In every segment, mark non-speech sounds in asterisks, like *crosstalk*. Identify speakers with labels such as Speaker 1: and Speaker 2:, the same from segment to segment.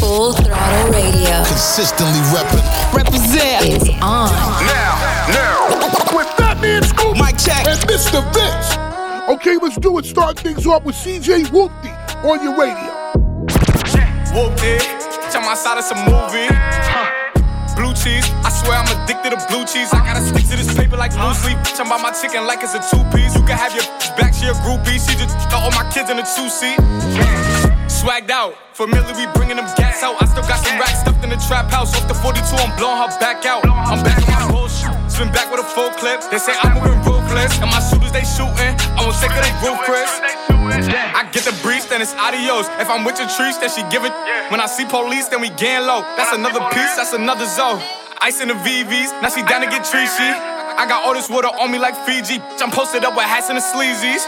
Speaker 1: Full Throttle Radio.
Speaker 2: Consistently repping.
Speaker 1: Represent is on.
Speaker 3: Now, now.
Speaker 4: With Fatman Scoop
Speaker 2: Mic check.
Speaker 4: and Mr. Vince. Okay, let's do it. Start things off with CJ Whoopty on your radio.
Speaker 3: Whoopty. Tell my side it's a movie. Huh. Blue cheese, I swear I'm addicted to blue cheese. I gotta stick to this paper like blue sleep. Bitch, I'm about my chicken like it's a two piece. You can have your back, she a groupie. She just got all my kids in a two seat. Swagged out, familiar, we bringing them gas out. I still got some racks stuffed in the trap house. Off the 42, I'm blowing her back out. I'm back on my bullshit. Spin back with a full clip. They say I'm moving ruthless. And my shooters, they shooting. I won't take of they Chris. I get the breeze, then it's adios. If I'm with your trees, then she give it. When I see police, then we gang low. That's another piece, that's another zone. Ice in the VVs, now she down to get treachy. I got all this water on me like Fiji. I'm posted up with hats and the sleazies.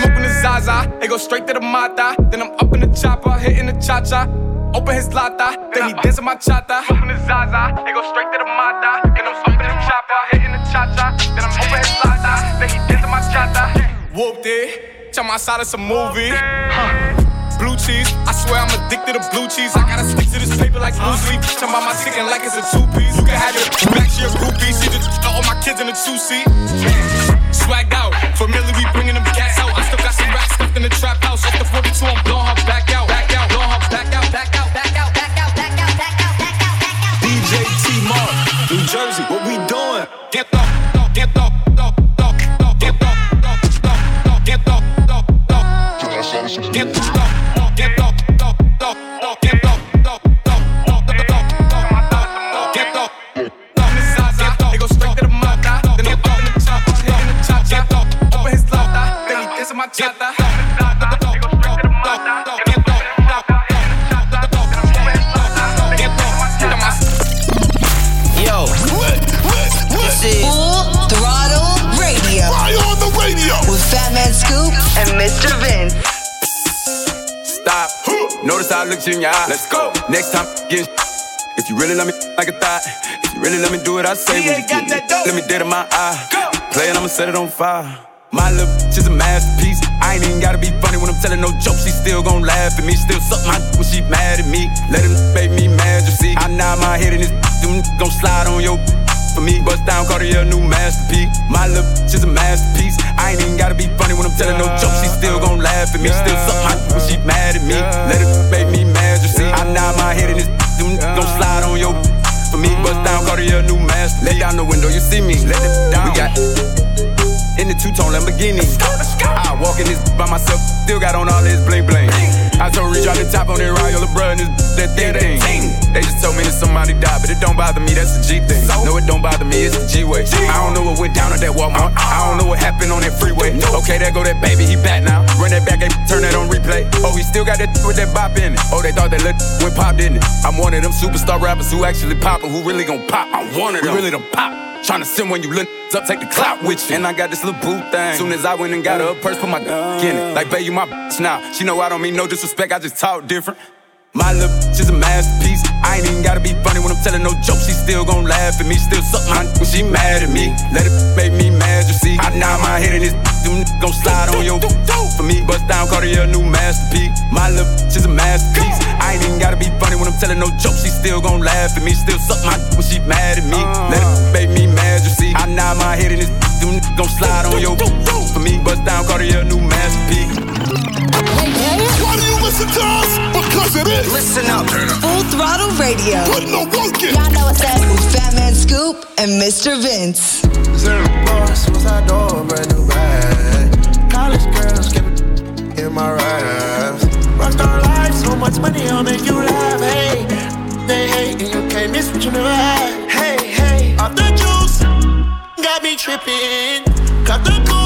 Speaker 3: Smoking Zaza, it go straight to the Mata. Then I'm up in the chopper, hitting the cha cha. Open his lata, then he dancing my chata. Smoking the Zaza, it go straight to the Mata. Then I'm up in the chopper, hitting the cha cha. Then I'm open his lata, then he dancing my chata. Whoopty, tell my side it's a movie. Blue cheese, I swear I'm addicted to blue cheese. I gotta stick to this paper like blue sleep. Talking about my chicken like it's a two piece. You can have your back, she a groupie. Just got all my kids in a two seat. Swagged out, familiar, in the trap house. Off the 42, I'm blowing her back out. Back out, blowing her back out, back out, back out, back out, back out, back out, back out, back out.
Speaker 5: DJ T Mark, New Jersey, what we doing?
Speaker 3: Get up,
Speaker 6: Notice how I looked you in your eye. Let's go. Next time, get if you really let me like a thought, if you really let me do what I say, when you get me, let me dead in my eye. Play it, I'ma set it on fire. My little bitch is a masterpiece. I ain't even gotta be funny when I'm telling no jokes. She still gon' laugh at me. Still suck my d- when she mad at me. Let him make me mad, you see. I nod my head in this them gon' slide on your for me. Bust down, Cartier, new masterpiece. My little bitch is a masterpiece. I ain't even gotta be funny when I'm telling no jokes. She still gon' laugh at me. Still suck my d- when she mad at me. Let it make me mad, you see. I nod my head in this Don't slide on your for me. Bust down, Cartier, new masterpiece. Let down the window, you see me. Let it down. We got in the two-tone Lamborghini. I walk in this by myself, still got on all this bling bling. I told Reach out the top on that Royal LeBron, this that thing thing. They just told me that somebody died, but it don't bother me, that's the G thing. No, it don't bother me, it's the G-way. I don't know what went down at that Walmart. Uh-uh. I don't know what happened on that freeway. Okay, there go that baby, he back now. Run that back and turn that on replay. Oh, he still got that with that bop in it. Oh, they thought that look went pop, didn't it? I'm one of them superstar rappers who actually pop and who really gon' pop. I wanted them. really done pop. Tryna send when you look up, take the clout with you. And I got this little boo thing. Soon as I went and got her a purse, put my d in it. Like, babe, you my bitch now. She know I don't mean no disrespect, I just talk different. My little bitch is a masterpiece. I ain't even gotta be funny when I'm telling no jokes. She still gon' laugh at me, still suck my when she mad at me. Let it make me mad, you see. I nod my head in this *laughs* them gon' slide on your *laughs* for me. Bust down, Cartier, new masterpiece. My bitch is *laughs* a masterpiece. I ain't even gotta be funny when I'm telling no jokes. She still gon' laugh at me, still suck my when she mad at me. Let it make me mad, you see. I nod my head in this them gon' slide on your for me. Bust down, Cartier, new masterpiece.
Speaker 4: Why do you listen to us? Because it is.
Speaker 5: listen up.
Speaker 1: Full Throttle Radio.
Speaker 4: Put no work in.
Speaker 1: Y'all know what's up. With Fatman Scoop and Mr. Vince.
Speaker 7: Zero boss, suicide door, brand new bag. College girls give in my raps. Rockstar life, so much money, I'll make you laugh. Hey, they hate and you can't miss what you never had. Hey, hey, off the juice, got me tripping. Cut the coupe,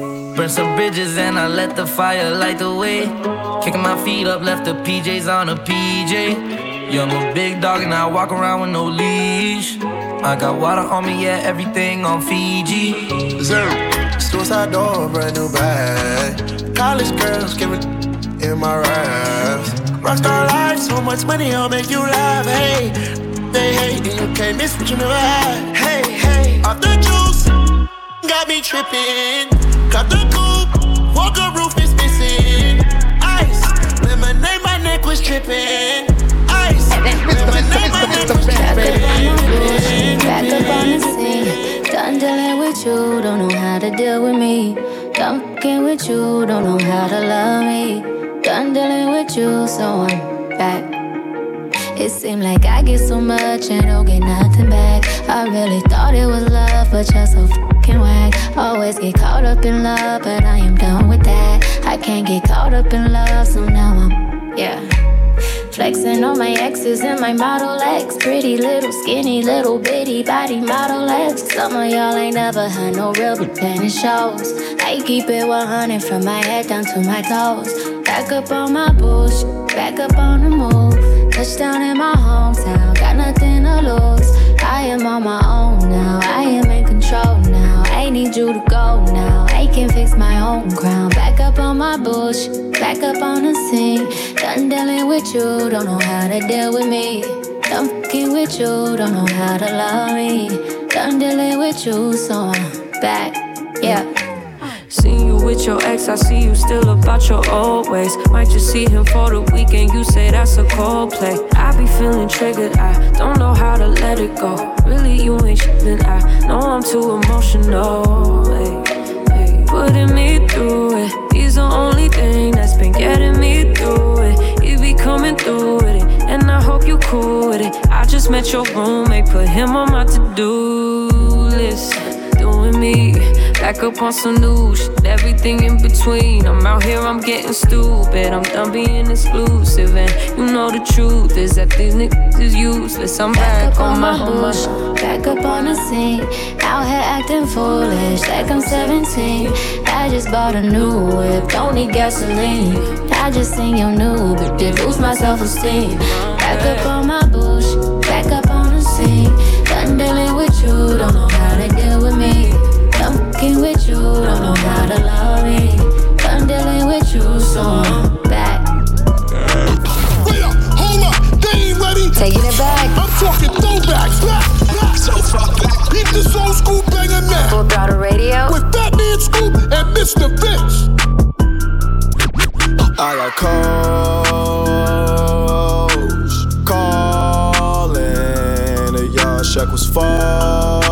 Speaker 8: Burn some bridges and I let the fire light the way. Kicking my feet up, left the PJs on a PJ. Yeah, I'm a big dog and I walk around with no leash. I got water on me, yeah, everything on Fiji.
Speaker 7: Zero. Suicide door, brand new bag. College girls giving in my raps. Rockstar life, so much money, I'll make you laugh. Hey, they hate and you can't miss what you never had. Hey, hey, off the juice, got me tripping. Cut the coupe, walker roof is missing. Ice, lemonade, my neck was tripping. Ice, lemonade, my neck was tripping.
Speaker 2: Back up on the scene. Done dealing with you, don't know how to deal with me. Done fucking with you, don't know how to love me. Done dealing with you, so I'm back. It seemed like I get so much and don't get nothing back. I really thought it was love, but you're so fucking whack. Always get caught up in love, but I am done with that. I can't get caught up in love, so now I'm, yeah. Flexing on my exes and my Model X. Pretty little, skinny, little bitty body Model X. Some of y'all ain't never had no real pretending shows. I keep it 100 from my head down to my toes. Back up on my bullshit, back up on the move. Touchdown in my hometown, got nothing to lose. I am on my own now, I am in control need you to go now, I can fix my own crown. Back up on my bush, back up on the scene. Done dealing with you, don't know how to deal with me. Done fucking with you, don't know how to love me. Done dealing with you, so I'm back, yeah.
Speaker 9: Seen you with your ex, I see you still about your old ways. Might just see him for the weekend, you say that's a cold play. I be feeling triggered, I don't know how to let it go. Really, you ain't shit, then I know I'm too emotional. Ay, ay. Putting me through it, he's the only thing that's been getting me through it. He be coming through with it, and I hope you cool with it. I just met your roommate, put him on my to do list. Doing me. Back up on some new shit, everything in between. I'm out here, I'm getting stupid. I'm done being exclusive. And you know the truth is that these niggas is useless. I'm back,
Speaker 2: Back up
Speaker 9: on my
Speaker 2: bush, back up on the scene. Out here acting foolish, like I'm 17. I just bought a new whip, don't need gasoline. I just seen your new, but did lose my self esteem. Back up on my bush, back up on the scene. Done dealing with you, don't with you, don't know how to love me. Done dealing with you, so I'm back.
Speaker 4: Wait up, hold up, they ain't ready.
Speaker 2: Taking it back.
Speaker 4: I'm talking throwbacks. Back, back, so far back. Beat this old school banger now.
Speaker 2: Full throttle radio.
Speaker 4: With Fatman Scoop and Mr. Vince.
Speaker 10: I got calls calling. The yard check was full.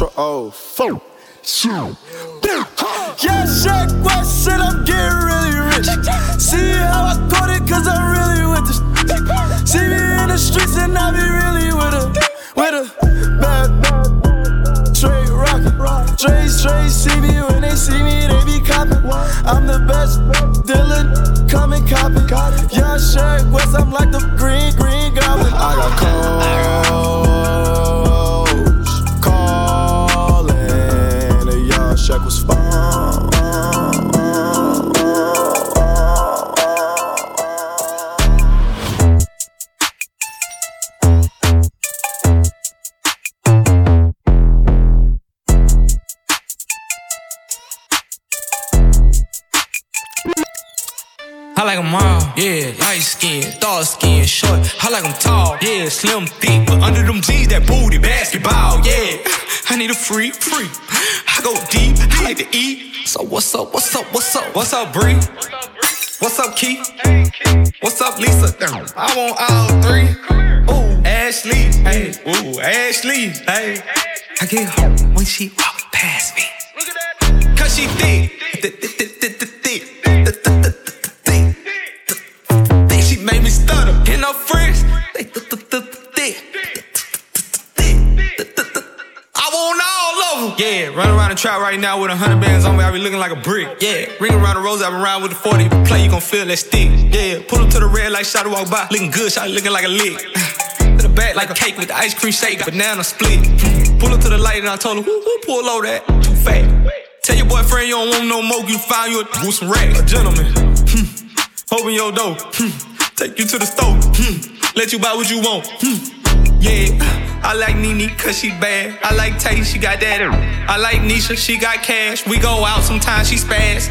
Speaker 10: Hydro. Oh, phone. Yeah, Shaq West said I'm getting really rich. See how I put it, cause I'm really with this. See me in the streets and I be really with a, with a bad, bad, straight rockin'. Straight, straight see me when they see me, they be copping. I'm the best dealer, come and cop it. Young Shaq West, I'm like the green, green goblin.
Speaker 11: I got calls
Speaker 12: I like them all, yeah. Light skin, dark skin, short. I like them tall, yeah. Slim, thick, but under them jeans, that booty, basketball, yeah. I need a free, free. I go deep, I like to eat. So what's up, what's up, what's up? What's up, Bree? What's up, Keith? What's up, Lisa? I want all three. Ooh, Ashley, hey, ooh, Ashley, hey. I get her when she walk past me. Cause she thick. Yeah, run around the trap right now with a hundred bands on me. I be looking like a brick. Yeah, ring around the rose, I been around with the 40. Play, you gon' feel that stick. Yeah, pull up to the red light, shot walk by. Looking good, shot looking like a lick. *laughs* To the back like a cake with the ice cream shake, banana split. Pull up to the light and I told her, who, who pull over that? Too fat. Tell your boyfriend you don't want no more, you find you a with some racks. A gentleman. Hmm. Open your door. Hmm. Take you to the store. Hmm. Let you buy what you want. Hmm. Yeah, I like Nene cause she bad. I like Tay, she got that. I like Nisha, she got cash. We go out sometimes, she spaz.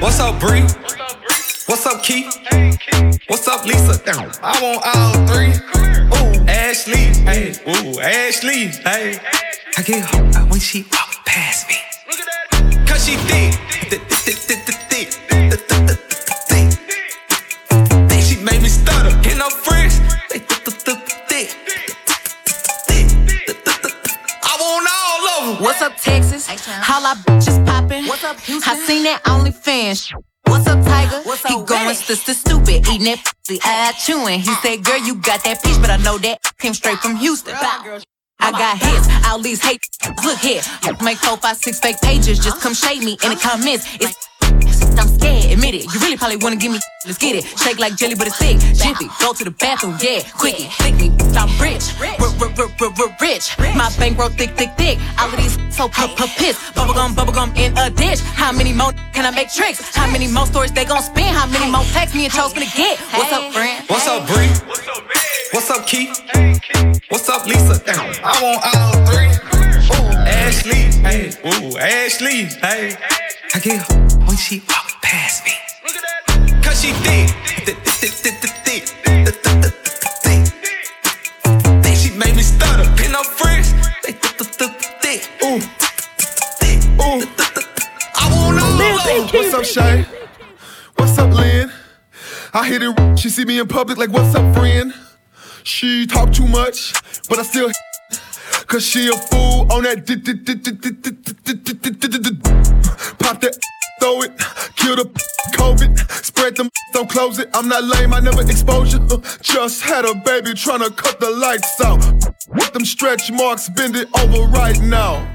Speaker 12: What's up, Bree? What's up, Keith? What's up, Lisa? I want all three. Ooh, Ashley, hey, ooh, Ashley, hey. I get her when she walk past me. Cause she thick,
Speaker 13: What's up, Texas? Holla, bitches poppin'. What's up, Houston? I seen that OnlyFans. What's up, Tiger? What's up, he going sister stupid, eating that pussy, eye chewing. He said, "Girl, you got that peach, but I know that came straight from Houston." I got hits, all these hate. Look here, make four, five, six fake pages. Just come shade me in the comments. It's I'm scared, admit it. You really probably wanna give me. *laughs* Let's get it. Shake like jelly, but it's thick. Jiffy, go to the bathroom, yeah. Quickie, me. I'm rich, rich. My bankroll thick, thick, thick. All of these *laughs* so p p piss. Bubblegum, bubblegum in a dish. How many more *laughs* can I make tricks? How many more stories they gon' spin? How many more texts me and Chose gonna get? What's up, friend?
Speaker 12: What's up, Bree? What's up, Keith? What's up, Lisa? I want all three. Ooh, Ashley, hey, ooh, Ashley, hey. I get when she walk past me. Cause she thick.
Speaker 11: What's up, Shay? What's up, Lynn? I hit it. She see me in public like, what's up, friend? She talk too much, but I still. Cause she a fool on that. Pop that, throw it, kill the COVID, spread them, don't close it. I'm not lame, I never expose you. Just had a baby tryna cut the lights out. With them stretch marks, bend it over right now.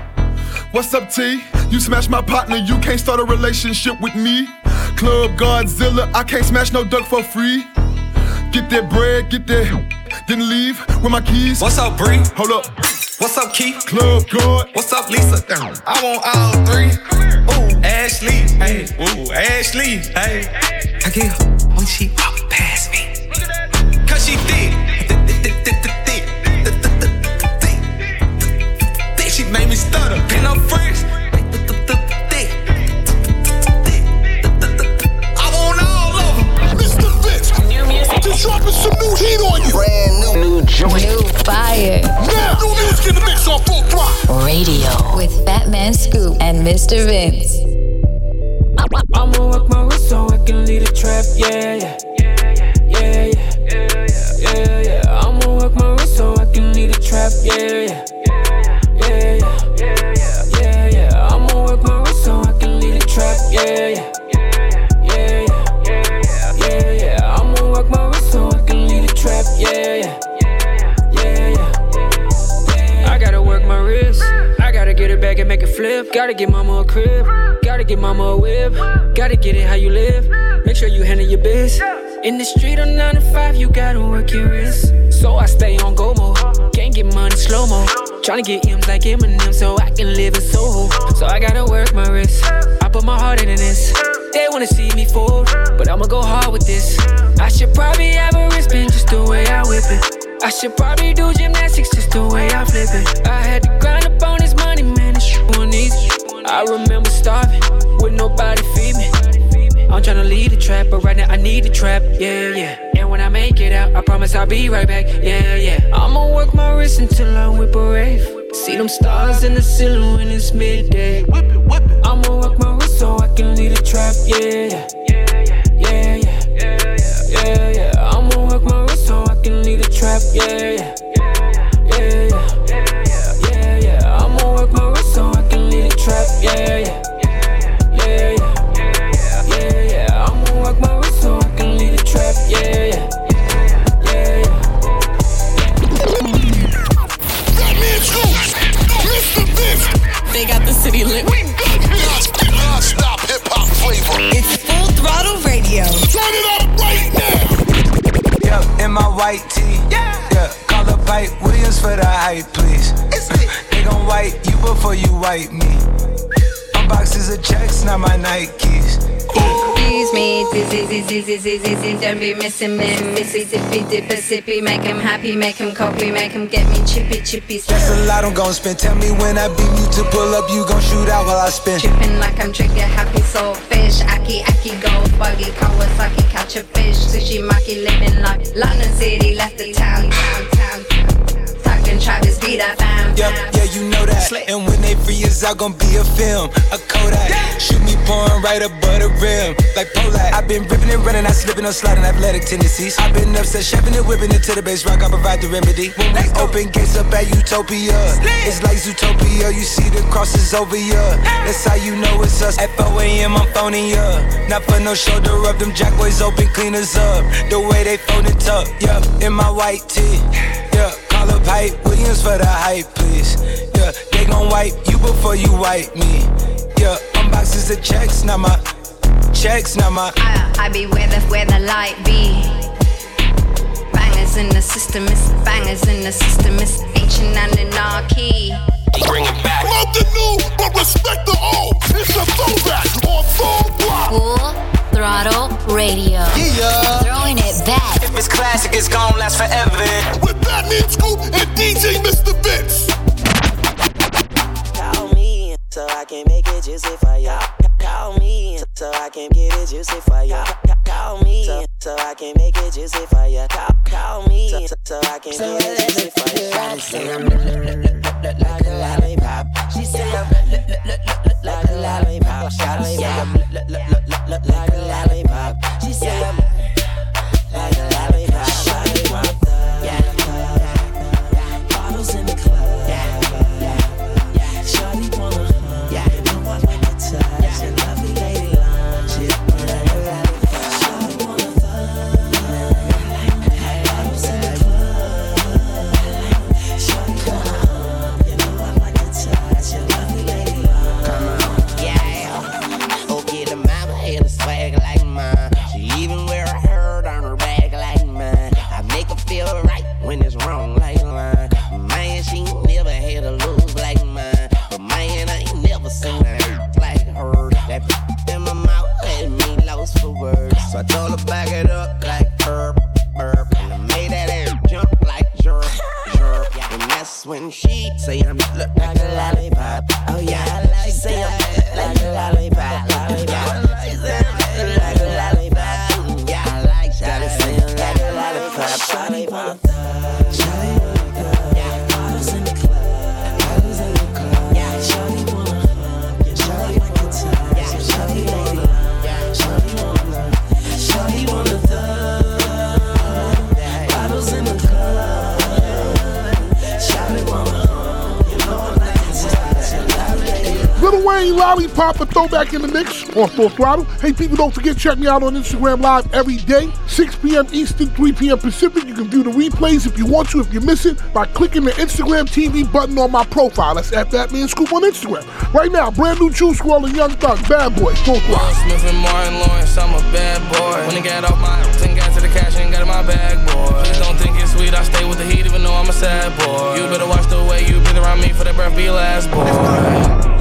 Speaker 11: What's up, T? You smash my partner, you can't start a relationship with me. Club Godzilla, I can't smash no duck for free. Get that bread, get that, then leave with my keys.
Speaker 12: What's up, Bree?
Speaker 11: Hold up.
Speaker 12: What's up, Keith?
Speaker 11: Club God.
Speaker 12: What's up, Lisa? I want all three. Ooh, Ashley, hey, ooh, Ashley, hey. I get her when she walk past
Speaker 14: In the
Speaker 12: street on 9 to 5, you gotta work your wrist. So I stay on go mode. Can't get money slow mo. Tryna get M's like Eminem so I can live in Soho. So I gotta work my wrist. I put my heart into this. They wanna see me fall, but I'ma go hard with this. I should probably have a wristband just the way I whip it. I should probably do gymnastics just the way I flip it. I had to grind up on this money, man, shit wasn't easy. I remember starving with nobody feed me. I'm tryna lead the trap, but right now I need the trap, yeah, yeah. And when I make it out, I promise I'll be right back, yeah, yeah. I'ma work my wrist until I whip a rave. See them stars in the ceiling when it's midday. I'ma work my wrist so I can lead the trap, yeah, yeah, yeah, yeah, yeah, yeah. I'ma work my wrist so I can lead the trap, yeah, yeah. Yeah, yeah, yeah, yeah. I'ma work my wrist so I can lead the trap, yeah. Yeah,
Speaker 15: white tee. Yeah. Yeah, call up Hype Williams for the hype, please. they gon' wipe you before you wipe me. My boxes of checks, not my Nikes.
Speaker 2: Excuse me, dizzy, dizzy, dizzy, dizzy, don't be missing me. Missy, zippy, dipper, sippy, make him happy, make him copy, make him get me chippy, chippy.
Speaker 15: That's a lot I'm gon' spend. Tell me when I beam you to pull up, you gon' shoot out while I spin.
Speaker 2: Tripping like I'm trigger happy, soul fish, aki, aki, gold buggy, Kawasaki, catch a fish, sushi, maki, living like London City, left the town, town, town. Talking Travis, be that fam,
Speaker 15: Yep, yeah, you know that. And when they free us out, gon' be a film, a Kodak. Shoot me pouring right above the rim, like Pollock. I've been ripping and running, I slipping, I'm sliding, athletic tendencies. I've been upset, chefing and whipping it to the base rock, I provide the remedy. When we open gates up at Utopia, it's like Zootopia, you see the crosses over ya. That's how you know it's us. At 4 a.m., I'm phoning ya. Not for no shoulder rub, them jack boys open, clean us up. The way they phone it up, yeah, in my white tee, yeah. Call up Hype Williams for the hype, please. Yeah, they gon' wipe you before you wipe me. Yeah, unboxes of checks, not my checks, not my.
Speaker 2: I, I be where the where the light be. Bangers in the system, it's bangers in the system, it's ancient anarchy.
Speaker 4: Bring it back. Love the new, but respect the old. It's a throwback on full block.
Speaker 2: Full throttle radio.
Speaker 15: Yeah.
Speaker 2: Throwing it back.
Speaker 5: If it's classic, it's gon' last forever.
Speaker 4: With Fatman Scoop and DJ Mr. Vince.
Speaker 16: So I can make it juicy for ya. Call me so I can get it juicy for ya. Call me so I can make it juicy for ya. Call, call me so, I can get it juicy for ya. She say I'm like a lollipop. She say I'm like a lollipop. She say I'm like a lollipop. She say I'm like a. Lollipop. Lollipop, a
Speaker 4: throwback in the mix on Full Throttle. Hey, people, don't forget, check me out on Instagram Live every day, 6 p.m. Eastern, 3 p.m. Pacific. You can view the replays if you want to, if you miss it, by clicking the Instagram TV button on my profile. That's at Fatman Scoop on Instagram. Right now, brand new Juice WRLD and Young Thug, Bad Boy, Full Throttle.
Speaker 17: Smith and Martin Lawrence, I'm a bad boy. When I got off my and got to the cash and got in my bag, boy. Please don't think it's sweet, I stay with the heat even though I'm a sad boy. You better watch the way you breathe around me for that breath be last, boy.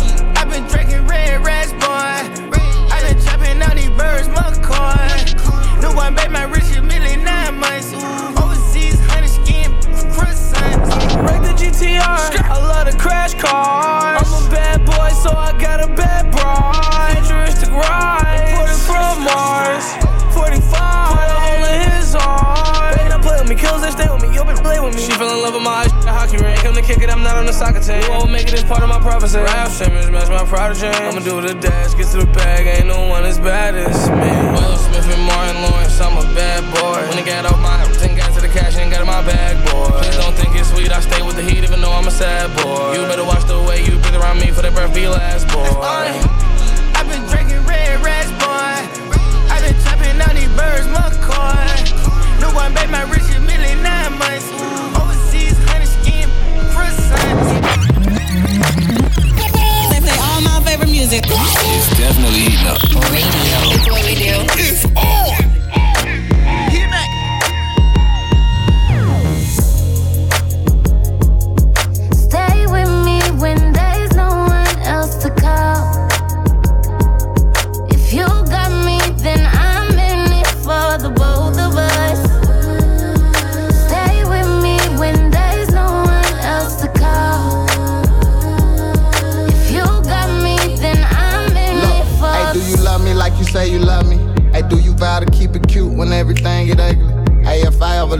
Speaker 17: Kick it, I'm not on the soccer team. You won't make it as part of my prophecy. Rap Simmons, match my prodigy. I'ma do the dash, get to the bag, ain't no one as bad as me. Will Smith and Martin Lawrence, I'm a bad boy. When I got off my and got to the cash and got in my bag, boy. Please don't think it's sweet, I stay with the heat even though I'm a sad boy. You better watch the way you breathe around me for that breath be last, boy.
Speaker 7: I've been drinking red rats, boy. I've been chopping out these birds, my McCoy. New one, babe, my rich is million nine months.
Speaker 18: It's definitely heating up.
Speaker 2: Radio. It's what we do.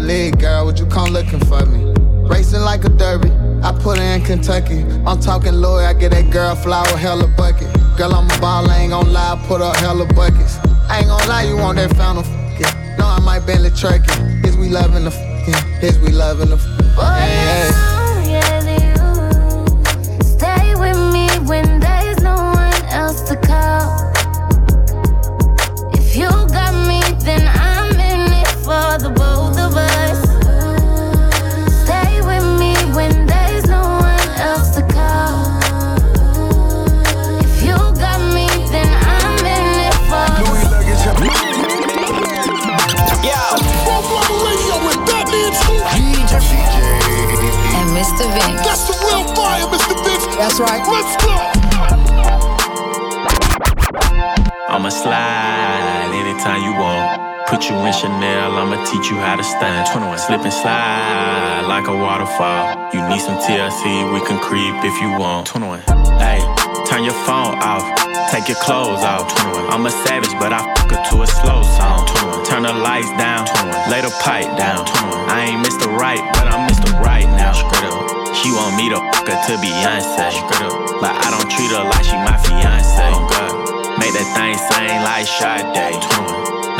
Speaker 19: Leave, girl, would you come looking for me? Racing like a derby, I put her in Kentucky. I'm talking lawyer, I get that girl flower, hella bucket. Girl, I'm a ball, I ain't gon' lie, I put up hella buckets. I ain't gon' lie, you want that fountain f***ing. No, I might Bentley trucking. Is we loving the f***ing? Is we loving the f***ing?
Speaker 4: That's
Speaker 2: right.
Speaker 4: Let's go.
Speaker 20: I'ma slide anytime you want. Put you in Chanel, I'ma teach you how to stand. 21. Slip and slide like a waterfall. You need some TLC, we can creep if you want. 21. Hey, turn your phone off, take your clothes off. 21. I'm a savage, but I fuck her to a slow song. 21. Turn the lights down, 21. lay the pipe down. 21. I ain't Mr. Right, but I'm Mr. Right now. Straight up. She want me to fuck her to Beyonce. But I don't treat her like she my fiance. Oh Make that thing sing like Sade.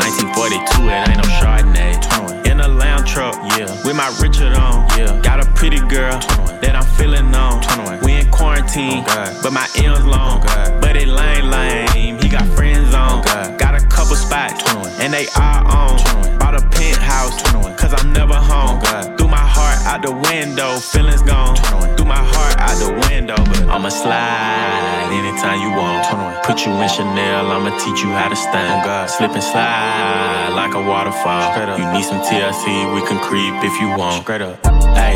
Speaker 20: 1942, it ain't no Chardonnay. In a lamb truck, yeah. With my Richard on, yeah. Got a pretty girl that I'm feeling on. We in quarantine, but my M's long. But it lame, lame. He got friends on. Got a couple spots, and they are on. Window, feelings gone. Threw my heart out the window, but I'ma slide anytime you want. Put you in Chanel, I'ma teach you how to stand. Oh, Slip and slide like a waterfall. You need some TLC, we can creep if you want. Straight up. Hey,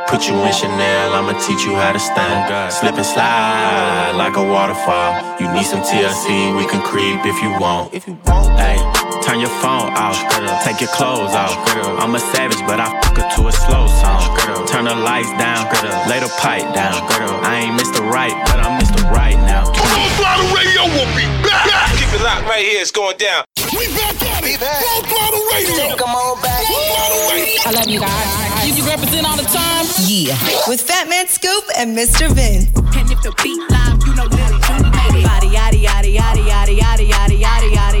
Speaker 20: Put you in Chanel, I'ma teach you how to stand. Slip and slide like a waterfall. You need some TLC, we can creep if you want. If you want, hey, turn your phone off, take your clothes off. I'm a savage, but I fuck her to a slow song. Turn the lights down, lay the pipe down. I ain't Mr. Right, but I'm Mr. Right now.
Speaker 4: Full Throttle Radio will be back.
Speaker 21: Keep it locked right here, it's going down.
Speaker 4: We back on it. Full Throttle Radio.
Speaker 22: Come on back.
Speaker 4: Full Throttle Radio.
Speaker 23: I love you guys. You represent all the time.
Speaker 1: Yeah. With Fat Man Scoop and Mr. Vince.
Speaker 13: And if the beat live, you know Lil Jon made it. Body, yaddy, yaddy, yaddy, yaddy, yaddy, yaddy, yaddy, yaddy, yaddy, yaddy,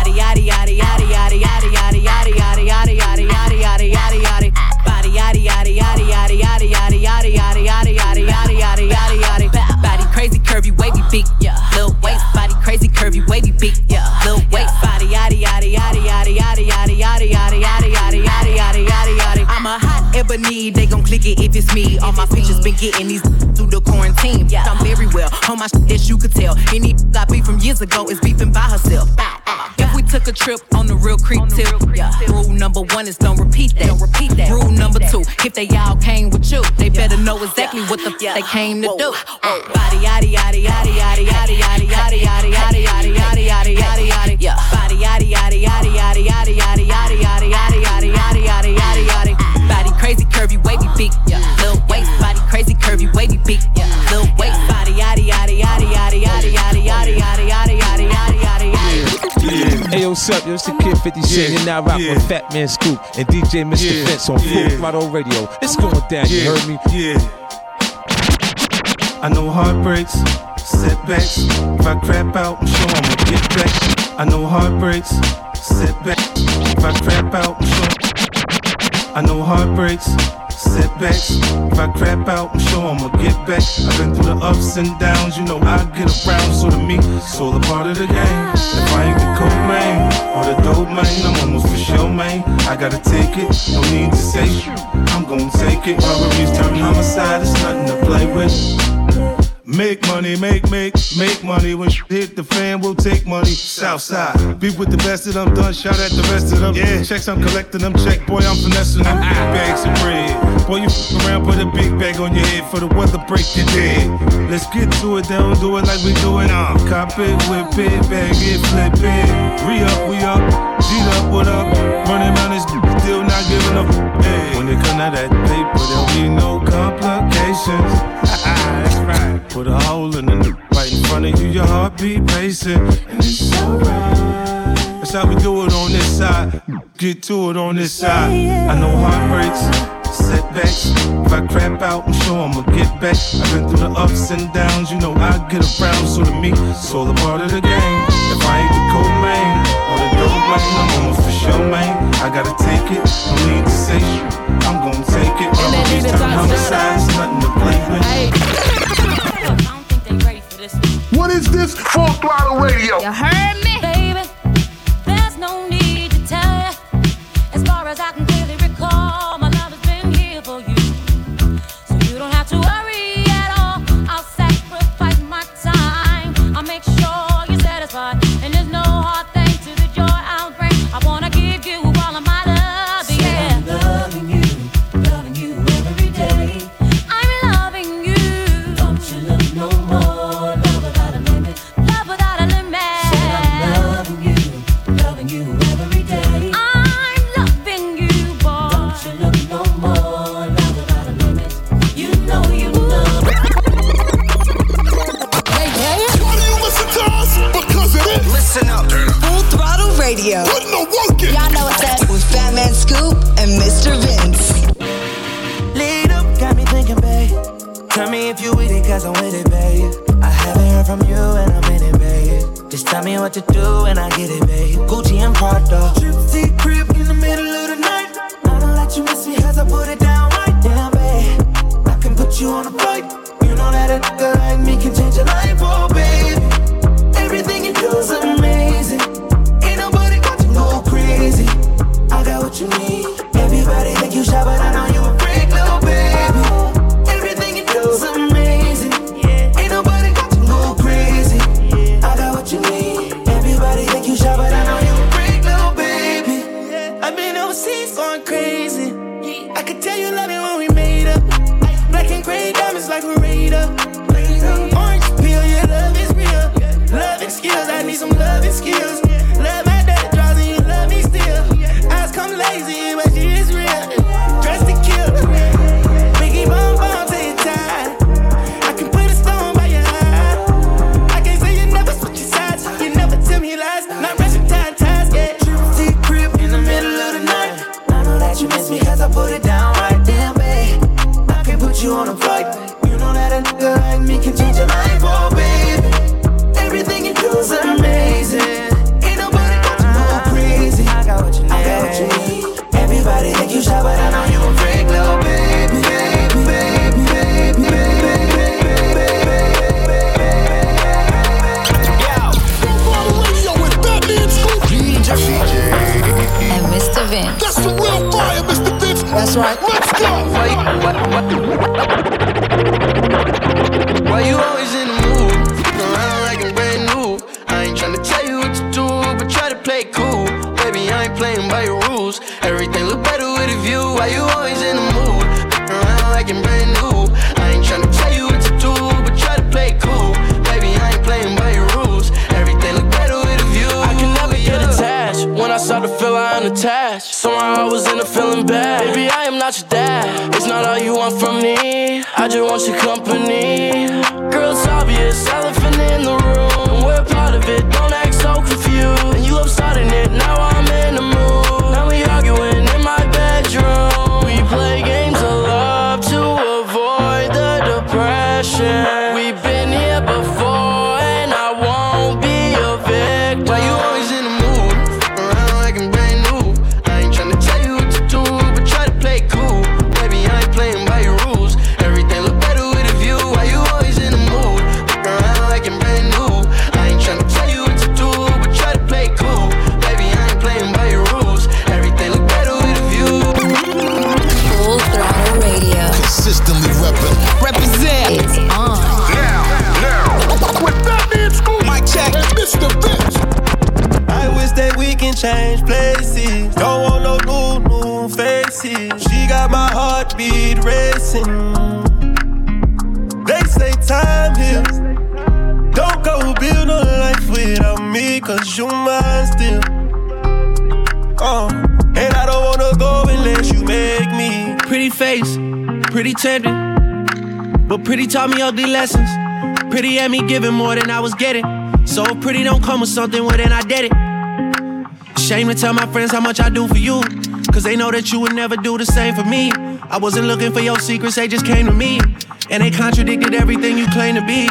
Speaker 13: Body yaddy yaddy yaddy yaddy yaddy yaddy yaddy yaddy yaddy yaddy yaddy yaddy yaddy yaddy. Body yaddy yaddy yaddy yaddy yaddy yaddy yaddy yaddy yaddy yaddy yaddy yaddy yaddy yaddy. Body crazy curvy wavy yeah. Lil waist body crazy curvy wavy yeah. Lil waist body yaddy yaddy yaddy yaddy yaddy yaddy yaddy yaddy yaddy ebony, they gon' click it if it's me. All my features been getting these through the quarantine. Yeah, I'm very well on my shit that you could tell. Any got beef from years ago is beefing by herself. If we took a trip on the real creep tip, yeah. Rule number one is don't repeat that. Don't repeat that. Rule number two, if they all came with you, they better know exactly what the f- they came to do. Body yaddy yaddy yaddy yaddy yaddy yaddy yaddy yaddy yaddy yaddy yaddy yaddy yaddy yaddy. Yeah. Body yaddy yaddy yaddy yaddy yaddy yaddy yaddy yaddy yaddy yaddy yaddy yaddy yaddy yaddy. Body crazy curvy wavy beat, yeah. Lil waist body crazy curvy wavy beat, yeah. Lil waist body yaddy yaddy yaddy yaddy yaddy yaddy yaddy yaddy yaddy yaddy yaddy yaddy yaddy.
Speaker 24: Hey, what's up? Yo, it's the Kid 50 Cent. You're now rocking with Fat Man Scoop and DJ Mr.
Speaker 15: Yeah.
Speaker 24: Vince on Full
Speaker 15: Yeah.
Speaker 24: Throttle Radio. It's going down, you heard me?
Speaker 15: Yeah. I know heartbreaks, setbacks. If I crap out, I'm sure I'ma get back. I know heartbreaks, setbacks. If I crap out, I'm sure. I know heartbreaks, setbacks. If I crap out, I'm sure I'ma get back. I've been through the ups and downs, you know I get around. So to me, it's all a part of the game. If I ain't the man or the dope man, I'm almost for sure, man. I gotta take it, no need to say. I'm gonna take it. Robberies turn homicide, it's nothing to play with. Make money, make, make, make money. When shit hit the fan, we'll take money. Southside. Be with the best of them, done. Shout at the rest of them. Yeah. Checks, I'm collecting them. Check, boy, I'm finessing them. Big bags of bread. Boy, you f around, put a big bag on your head for the weather, break your dead. Let's get to it, don't do it like we do it. Uh. Cop it, whip it, bag it, flip it. Re up, we up. G'd up, what up? Running around this still not giving up. Hey. When it come to that paper, there'll be no complications. That's right. Put a hole in the n- right in front of you, your heartbeat racing. And it's alright. That's how we do it on this side. Get to it on this side. I know heartbreaks, setbacks. If I crap out, I'm sure I'ma get back. I've been through the ups and downs, you know I get around. So to me, it's all a part of the game. If I ain't the cold man, I'm almost for sure, man. I gotta take it, no need to say shit. I'm gonna take it. Robberies turn homicide, it's nothing to play with.
Speaker 4: What is this? Full Throttle Radio.
Speaker 25: You heard me? putting the work in. Y'all know what's up with Fat Man Scoop and Mr. Vince. Lead up, got me thinking, babe. Tell me if you with it, cause I'm with it, babe. I haven't heard from you and I'm in it, babe. Just tell me
Speaker 11: what to do and I get it, babe. Gucci and Prada. Tripsy crib in the middle of the night. I don't let you miss me as I put it down right down, babe. I can put you on a flight. You know that a nigga like me can change your life.
Speaker 26: Pretty. But pretty taught me ugly lessons. Pretty had me giving more than I was getting. So pretty don't come with something, well then I did it. Shame to tell my friends how much I do for you. Cause they know that you would never do the same for me. I wasn't looking for your secrets, they just came to me. And they contradicted everything you claim to be.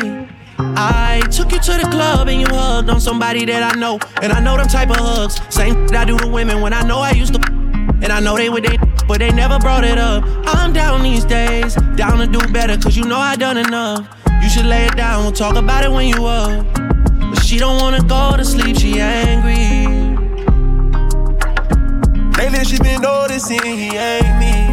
Speaker 26: I took you to the club and you hugged on somebody that I know. And I know them type of hugs. Same that I do to women when I know I used to. And I know they would they, but they never brought it up. I'm down these days, down to do better, cause you know I done enough. You should lay it down, we'll talk about it when you up. But she don't wanna go to sleep, she angry.
Speaker 27: Lately she been noticing he ain't me.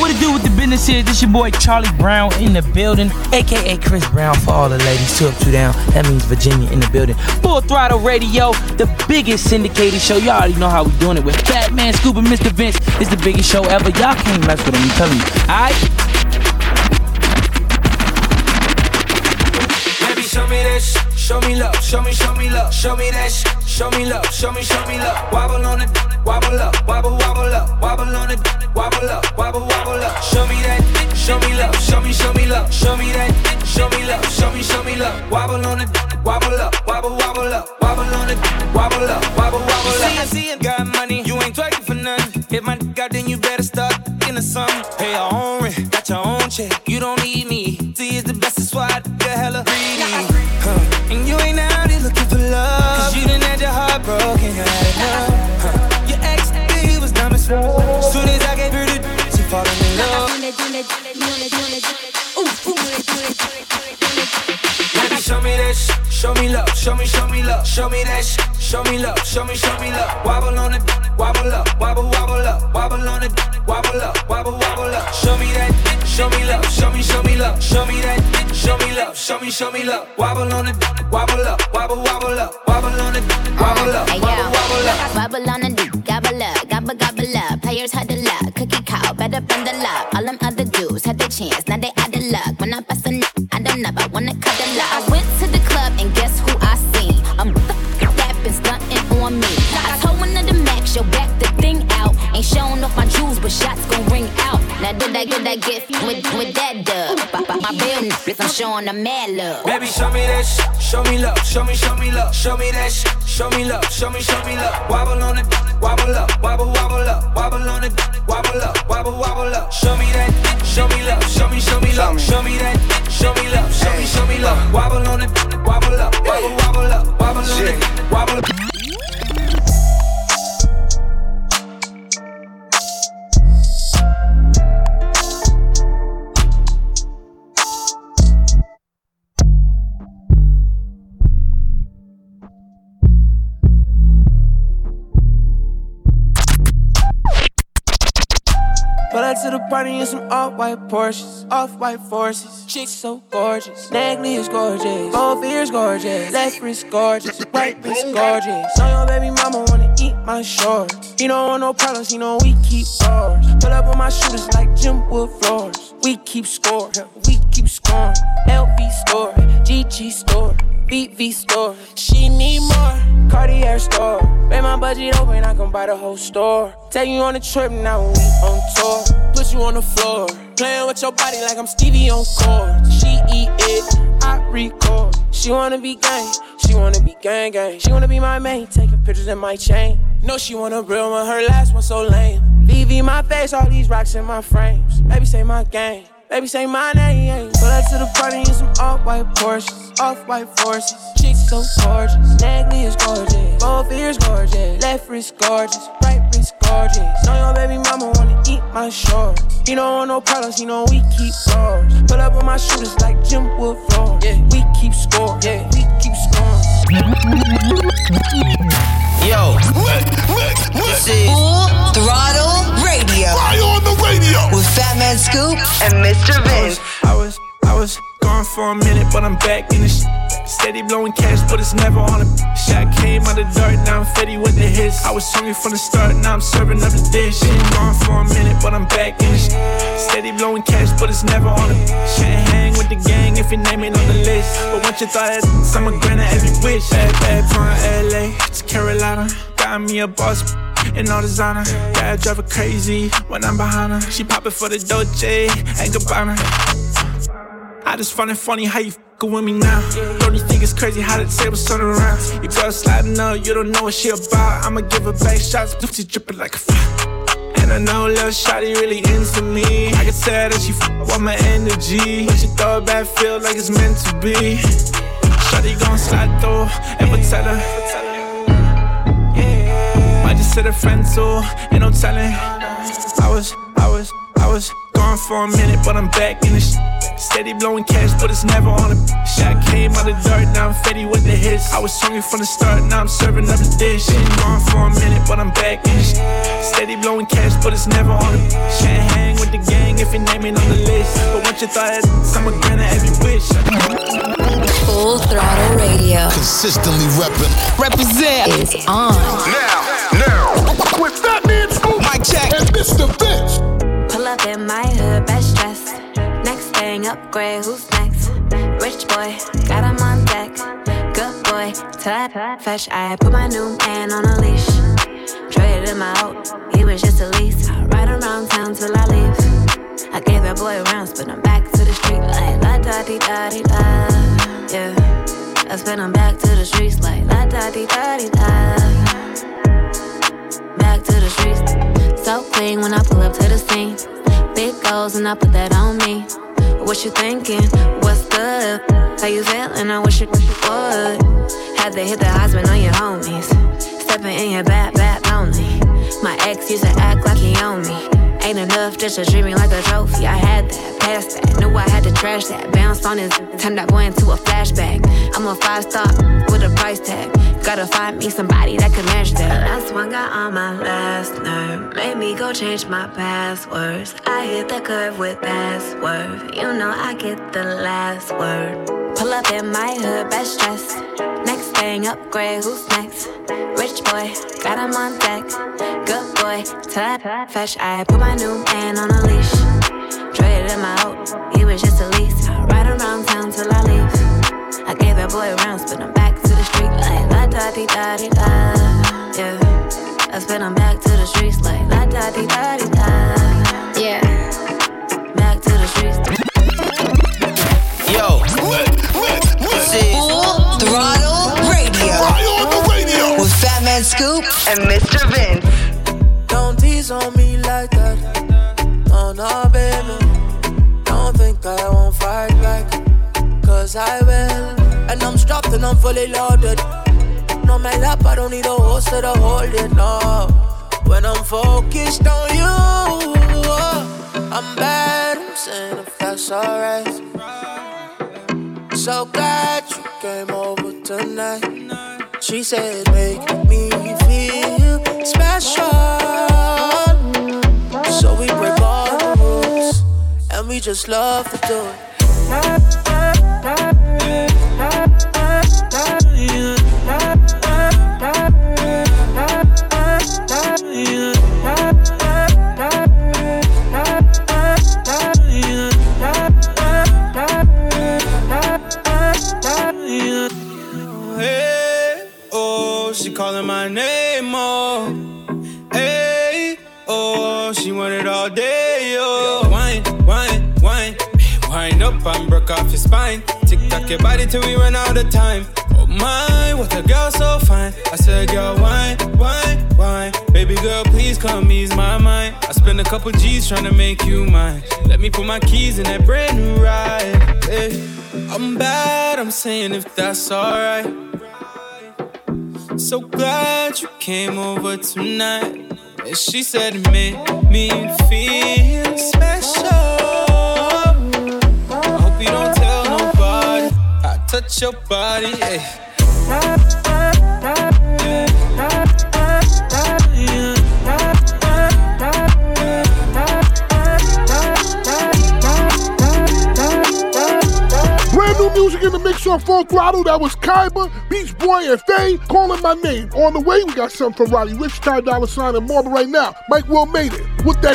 Speaker 28: What it do with the business here? This your boy Charlie Brown in the building, aka Chris Brown for all the ladies. Two up, two down. That means Virginia in the building. Full throttle radio, the biggest syndicated show. Y'all already know how we doing it with Fatman Scoop and Mr. Vince. It's the biggest show ever. Y'all can't mess with them. I'm telling you. Alright?
Speaker 29: Baby, show me that sh- show me love, show me, show me love, show me that sh- show me love, show me, show me love. Wobble on it, wobble up, wobble, wobble up, wobble on it, wobble up, wobble, wobble up. Show me that, show me love, show me, show me love, show me that, show me love, show me, show me love. Wobble on it, wobble up, wobble, wobble up, wobble on it, wobble up, wobble, wobble up. See, I see you got money, you ain't twerking for nothing. Hit my dick out, then you better start in the summer. Pay your own rent, got your own check, you don't need me. See, it's the best, that's why I get hella free. Baby, *laughs* show me love, show me, show me love, show me that sh- show me love, show me, show me love. Wobble on it, wobble up, wobble, wobble up, wobble on it, wobble up, wobble, wobble up. Show me that, show me love, show me, show me love, show me that, show me love, show me, show me love. Wobble on it, wobble up, wobble, wobble up, wobble on it, wobble up, wobble, wobble up.
Speaker 30: Wobble on do, gobble up, gobble gobble up. Players had the luck, cookie cow, better bend the luck. All them other dudes had the chance, now they out of luck. When I bust a nut, I don't know, I wanna cut the luck. But shots gon' ring out. Now did I get that gift with, with that dub? Pop out my real niggas, I'm showing them mad love.
Speaker 29: Baby, show me that sh- show me love, show me, show me love, show me that sh- show me love, show me, show me love. Wobble on it, wobble up, wobble, wobble up, wobble on it, wobble up, wobble, wobble up. Show me that, show me love, show me, show me love, show me that, show me love, show me, show me love. Wobble on it, wobble up, wobble, wobble up, wobble on it, wobble.
Speaker 7: Party in some off-white Porsches, off-white forces. Chicks so gorgeous, Nagley is gorgeous, both ears gorgeous, left wrist gorgeous, right wrist gorgeous. Know your baby mama wanna eat my shorts. He don't want no problems, he know we keep ours. Pull up on my shooters like Jim Wood floors. We keep score, we keep scoring. LV store, GG store. VV store. She need more. Cartier store. Pay my budget open, I can buy the whole store. Take you on a trip now we on tour. Put you on the floor. Playing with your body like I'm Stevie on court. She eat it, I record. She wanna be gang, she wanna be gang gang. She wanna be my main, taking pictures in my chain. No, she want a real one, her last one so lame. VV my face, all these rocks in my frames. Baby say my gang. Baby say my name. Pull up to the party in some off-white Porsches, off-white forces. Chicks so gorgeous, Nagley is gorgeous, both ears gorgeous, left wrist gorgeous, right wrist gorgeous. Know your baby mama wanna eat my shorts. He don't want no problems, he know we keep ours. Pull up on my shooters like Jim Wood floor. Yeah, we keep score. Yeah, we keep scoring.
Speaker 1: Yo, this is Full Throttle Radio.
Speaker 4: Fire on the radio
Speaker 1: with Fatman Scoop and Mr. Vince.
Speaker 31: I was, I was gone for a minute, but I'm back in the sh- Steady blowing cash, but it's never on a shot. Came out of the dark, now I'm fetty with the hits. I was hungry from the start, now I'm serving up the dish. Been gone for a minute, but I'm back in the sh- Steady blowing cash, but it's never on a Can't hang with the gang if your name ain't on the list. But once you thought that, I'm a granted every wish. Bad, bad from LA to Carolina. Got me a boss and all designer. Yeah, I drive her crazy when I'm behind her. She poppin' for the Dolce and Gabbana. I just find it funny how you fuckin' with me now. Don't you think it's crazy how the tables turn around? You girl sliding up, you don't know what she about. I'ma give her back shots, she drippin' like a fire. And I know little shawty really into me. I can tell that she f with my energy. When she throw it back, feel like it's meant to be. Shawty gon' slide through, ever tell her. Might just hit a friend too, ain't no telling. I was, I was, I was gone for a minute, but I'm back in the sh- Steady blowing cash, but it's never on a shot. Came out of the dark, now I'm fetty with the hits. I was hungry from the start, now I'm serving up the dish. Been gone for a minute, but I'm back in the sh- Steady blowing cash, but it's never on a Can't hang with the gang if your name ain't on the list. But once you thought that, I'm a granted every wish.
Speaker 30: Full Throttle Radio.
Speaker 18: Consistently reppin'.
Speaker 30: Represent is on.
Speaker 18: Now, now.
Speaker 4: With Fat Man Scoop
Speaker 18: Mic check.
Speaker 4: and Mr. Vince.
Speaker 32: Pull up in my hood, best dressed. Next thing, upgrade, who's next? Rich boy, got him on deck. Good boy, tap, fetch. I put my new man on a leash. Traded him out, he was just a lease. I ride around town till I leave. I gave that boy rounds, but I'm back to the street like la da di da di da. Yeah, I spin him back to the streets like la da di da di da. So clean when I pull up to the scene. Big goals and I put that on me. What you thinking? What's up? How you feeling? I wish you would. Had to hit the husband on your homies. Stepping in your back, lonely. My ex used to act like he owned me. Ain't enough just to treat me like a trophy. I had that, passed that, knew I had to trash that. Bounced on his, turned that boy into a flashback. I'm a five star with a price tag. Gotta find me somebody that can match that. The Last one got on my last nerve. Made me go change my passwords. I hit the curve with password. You know I get the last word. Pull up in my hood, best dress. Thing, upgrade, who's next? Rich boy, got him on deck. Good boy, till fetch. I put my new man on a leash. Traded him out, he was just a lease.
Speaker 26: Fully loaded. No, my lap, I don't need a holster to hold it. No. When I'm focused on you, oh, I'm bad. I'm saying if that's alright. So glad you came over tonight. She said, make me feel special. So we break all the rules, and we just love to do it.
Speaker 33: Your body till we run out of time. Oh my, what a girl so fine. I said, girl, wine, wine, wine. Baby girl, please come ease my mind. I spend a couple G's trying to make you mine. Let me put my keys in that brand new ride. Hey, I'm bad, I'm saying if that's alright. So glad you came over tonight. And she said it made me feel special. Touch your body, hey.
Speaker 4: Brand new music in the mix on Full Throttle. That was Kaiba, Beach Boy, and Faye calling my name. On the way, we got something from Roddy Ricch, Ty Dolla Sign, and Marble right now. Mike Will made it with that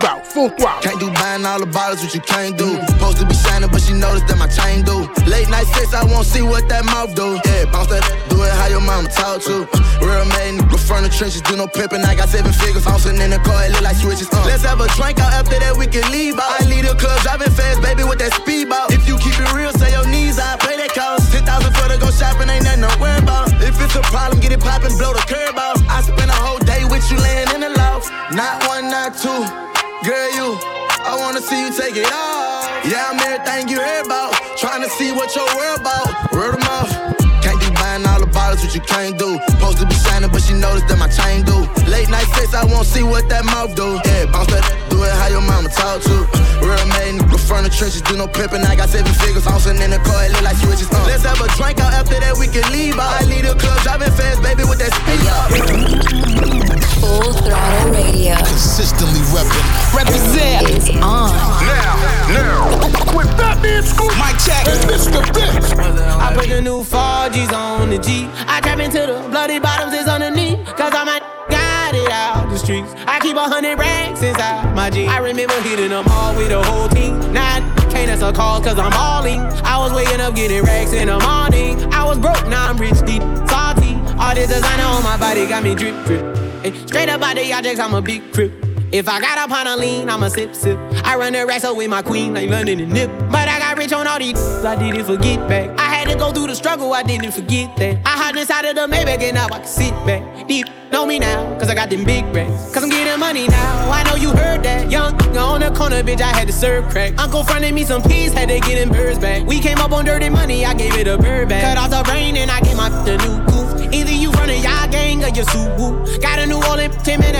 Speaker 4: bout. Full Throttle.
Speaker 34: Can't do buying all the bottles, what you can't do. Supposed to be shining, but she noticed that my chain do. Late night sex, I won't see what that mouth do. Yeah, bounce that, do it how your mama talk to. Real man, from the trenches, do no pimping. I got seven figures, bouncing in the car, it look like switches. Uh. Let's have a drink out after that, we can leave out. I lead the club, driving fast, baby, with that speed bout. If you keep it real, say your knees I pay that cost. 10,000 for to go shopping, ain't nothing to worry about. If it's a problem, get it poppin', blow the curb out. I spend a whole day with you laying in the Not one, not two. Girl, you, I wanna see you take it off. Yeah, I'm everything you heard about. Trying to see what your world about. Word of mouth. Can't be buying all the bottles, what you can't do. Supposed to be shining, but she noticed that my chain do. Late night sex, I won't see what that mouth do. Yeah, bounce that, it how your mama talk to. Real man, from the trenches, do no pimping. I got seven figures, bouncing in the car, it look like switches. Uh. Let's have a drink out after that, we can leave out. I lead the club, driving fast, baby, with that speed up.
Speaker 1: Full Throttle Radio.
Speaker 35: Consistently repping.
Speaker 1: Represent. Is on.
Speaker 35: Now, now.
Speaker 4: With Fatman Scoop.
Speaker 33: Mike check.
Speaker 4: And Mr. Vince.
Speaker 26: I put the new 4G's on the G. I trap into the bloody bottoms is underneath. Cause I'm a got it out the streets. I keep a hundred racks inside my G. I remember hitting them all with the whole team. I can't answer calls cause I'm balling. I was waking up getting racks in the morning. I was broke, now I'm rich, deep, salty. All this designer on my body got me drip, drip. Straight up out the objects, I'm a big crip. If I got up on a lean, I'ma sip, sip. I run the racks up with my queen like London and Nip. But I got rich on all these, I didn't forget back. I had to go through the struggle, I didn't forget that. I hopped inside of the Maybach and now I can sit back. Deep, know me now, cause I got them big racks. Cause I'm getting money now, I know you heard that. Young, on the corner, bitch, I had to serve crack. Uncle fronted me some peas, had to get them birds back. We came up on dirty money, I gave it a bird back. Cut off the brain and I gave my the new goof. Either you running y'all gang or you Subaru. Got a new Orleans, Tim and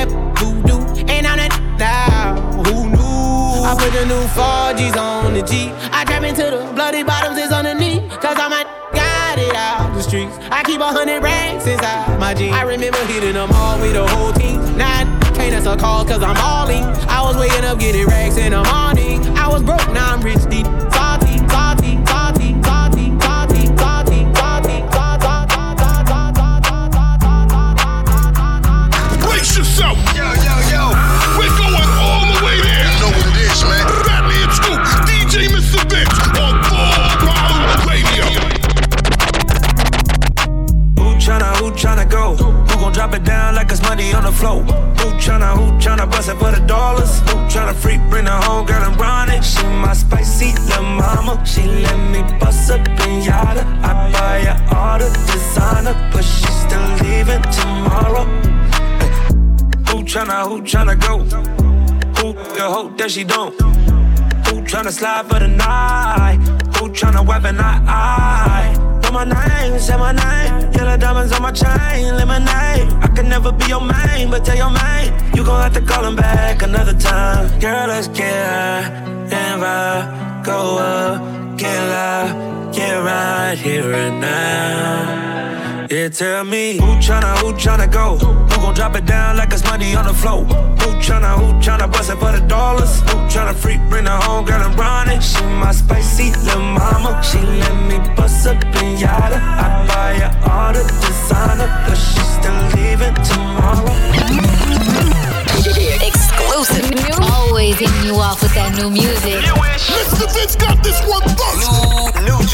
Speaker 26: voodoo. And I'm that now. Who knew? I put the new 4Gs on the G. I trap into the bloody bottoms is underneath. Cause all my got it out the streets. I keep a hundred racks inside my jeans. I remember hitting them all with the whole team. Now can't answer call cause I'm all in. I was waking up getting racks in the morning.
Speaker 29: Designer, but she still leaving tomorrow. Who tryna, who tryna go? Who the hope that she don't? Who tryna slide for the night? Who tryna weapon I? Know my name, say my name. Yellow diamonds on my chain, lemonade. I can never be your main, but tell your main you gon' have to call him back another time. Girl, let's get high and ride, go up, get loud, get right here and now. Yeah, tell me who tryna, who tryna go? Who gon' drop it down like it's money on the floor? Who tryna, who tryna bust it for the dollars? Who tryna freak, bring the home, girl and run it? She my spicy little mama. She let me bust a in yada. I buy her all the designer, but she still leaving tomorrow.
Speaker 36: Exclusive. Always hitting you off with that new music.
Speaker 4: Mr. Vince got this one first.
Speaker 12: New, new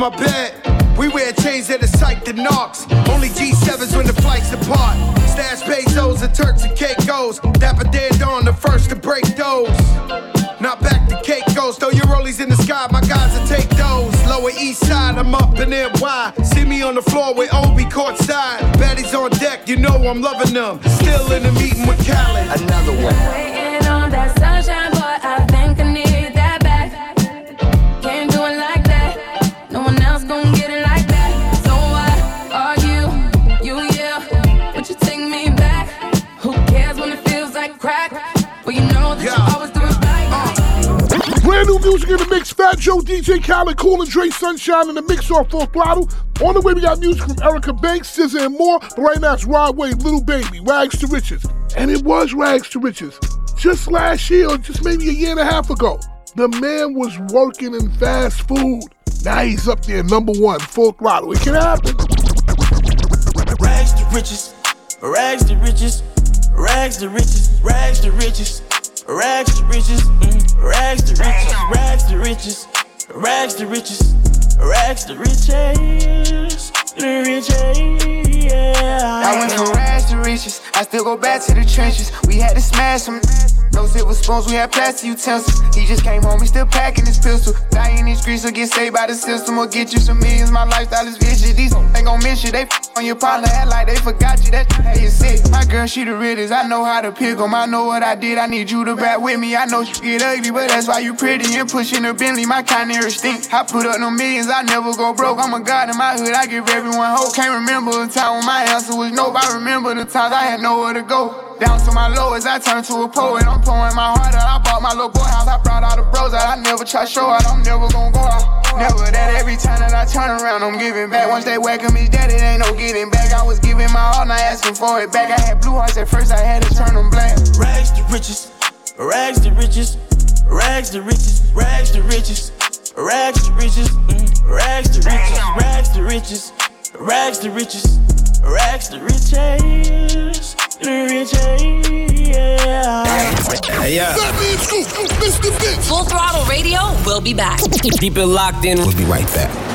Speaker 11: my bed. We wear chains that are psyched and knocks. Only G7s when the flights depart. Stash pesos and Turks and Caicos. Dapper dead on the first to break those. Not back to Caicos, throw your rollies in the sky, my guys will take those. Lower east side, I'm up in NY. See me on the floor with Obi courtside. Baddies on deck, you know I'm loving them. Still in the meeting with Khaled.
Speaker 12: Another one.
Speaker 4: Joe, DJ Khaled, Cool and Dre, Sunshine in the mix off Full Throttle. On the way, we got music from Erica Banks, SZA, and more. But right now, it's Rod Wave, Little Baby, Rags to Riches. And it was Rags to Riches. Just last year, or just maybe a year and a half ago, the man was working in fast food. Now he's up there, number one, Full Throttle. It can happen.
Speaker 29: Rags to riches, rags to riches, rags to riches, rags to riches, rags to riches, mm, rags to riches, rags to riches, rags to riches, rags to riches, the riches, yeah.
Speaker 19: I went from rags to riches. I still go back to the trenches. We had to smash them. No silver spoons, we had plastic utensils. He just came home, he still packing his pistol. Die in these streets or get saved by the system or get you some millions. My lifestyle is vicious. These *laughs* ain't gon' miss you. They f- *laughs* on your partner, act like they forgot you. That *laughs* how you sick. My girl, she the realest. I know how to pick 'em. I know what I did. I need you to back with me. I know she get ugly, but that's why you pretty and pushing a Bentley. My kind of stink. I put up no millions. I never go broke. I'm a god in my hood. I give everyone hope. Can't remember a time when my answer was nope. I remember the times I had nowhere to go. Down to my lowest, I turned to a poet. I'm pouring my heart out. I bought my little boy house. I brought all the bros out. I never try show out. I'm never gonna go out. Never that every time that I turn around, I'm giving back. Once they welcome me dead, it ain't no getting back. I was giving my all, not asking for it back. I had blue hearts at first, I had to turn them black.
Speaker 29: Rags to riches, rags to riches, rags to riches, rags to riches, rags to riches, rags to riches, rags to riches, rags to riches, rags to riches, yeah.
Speaker 21: Hey, yeah.
Speaker 13: Full Throttle Radio we'll be back.
Speaker 21: Keep it locked in. We'll be right back.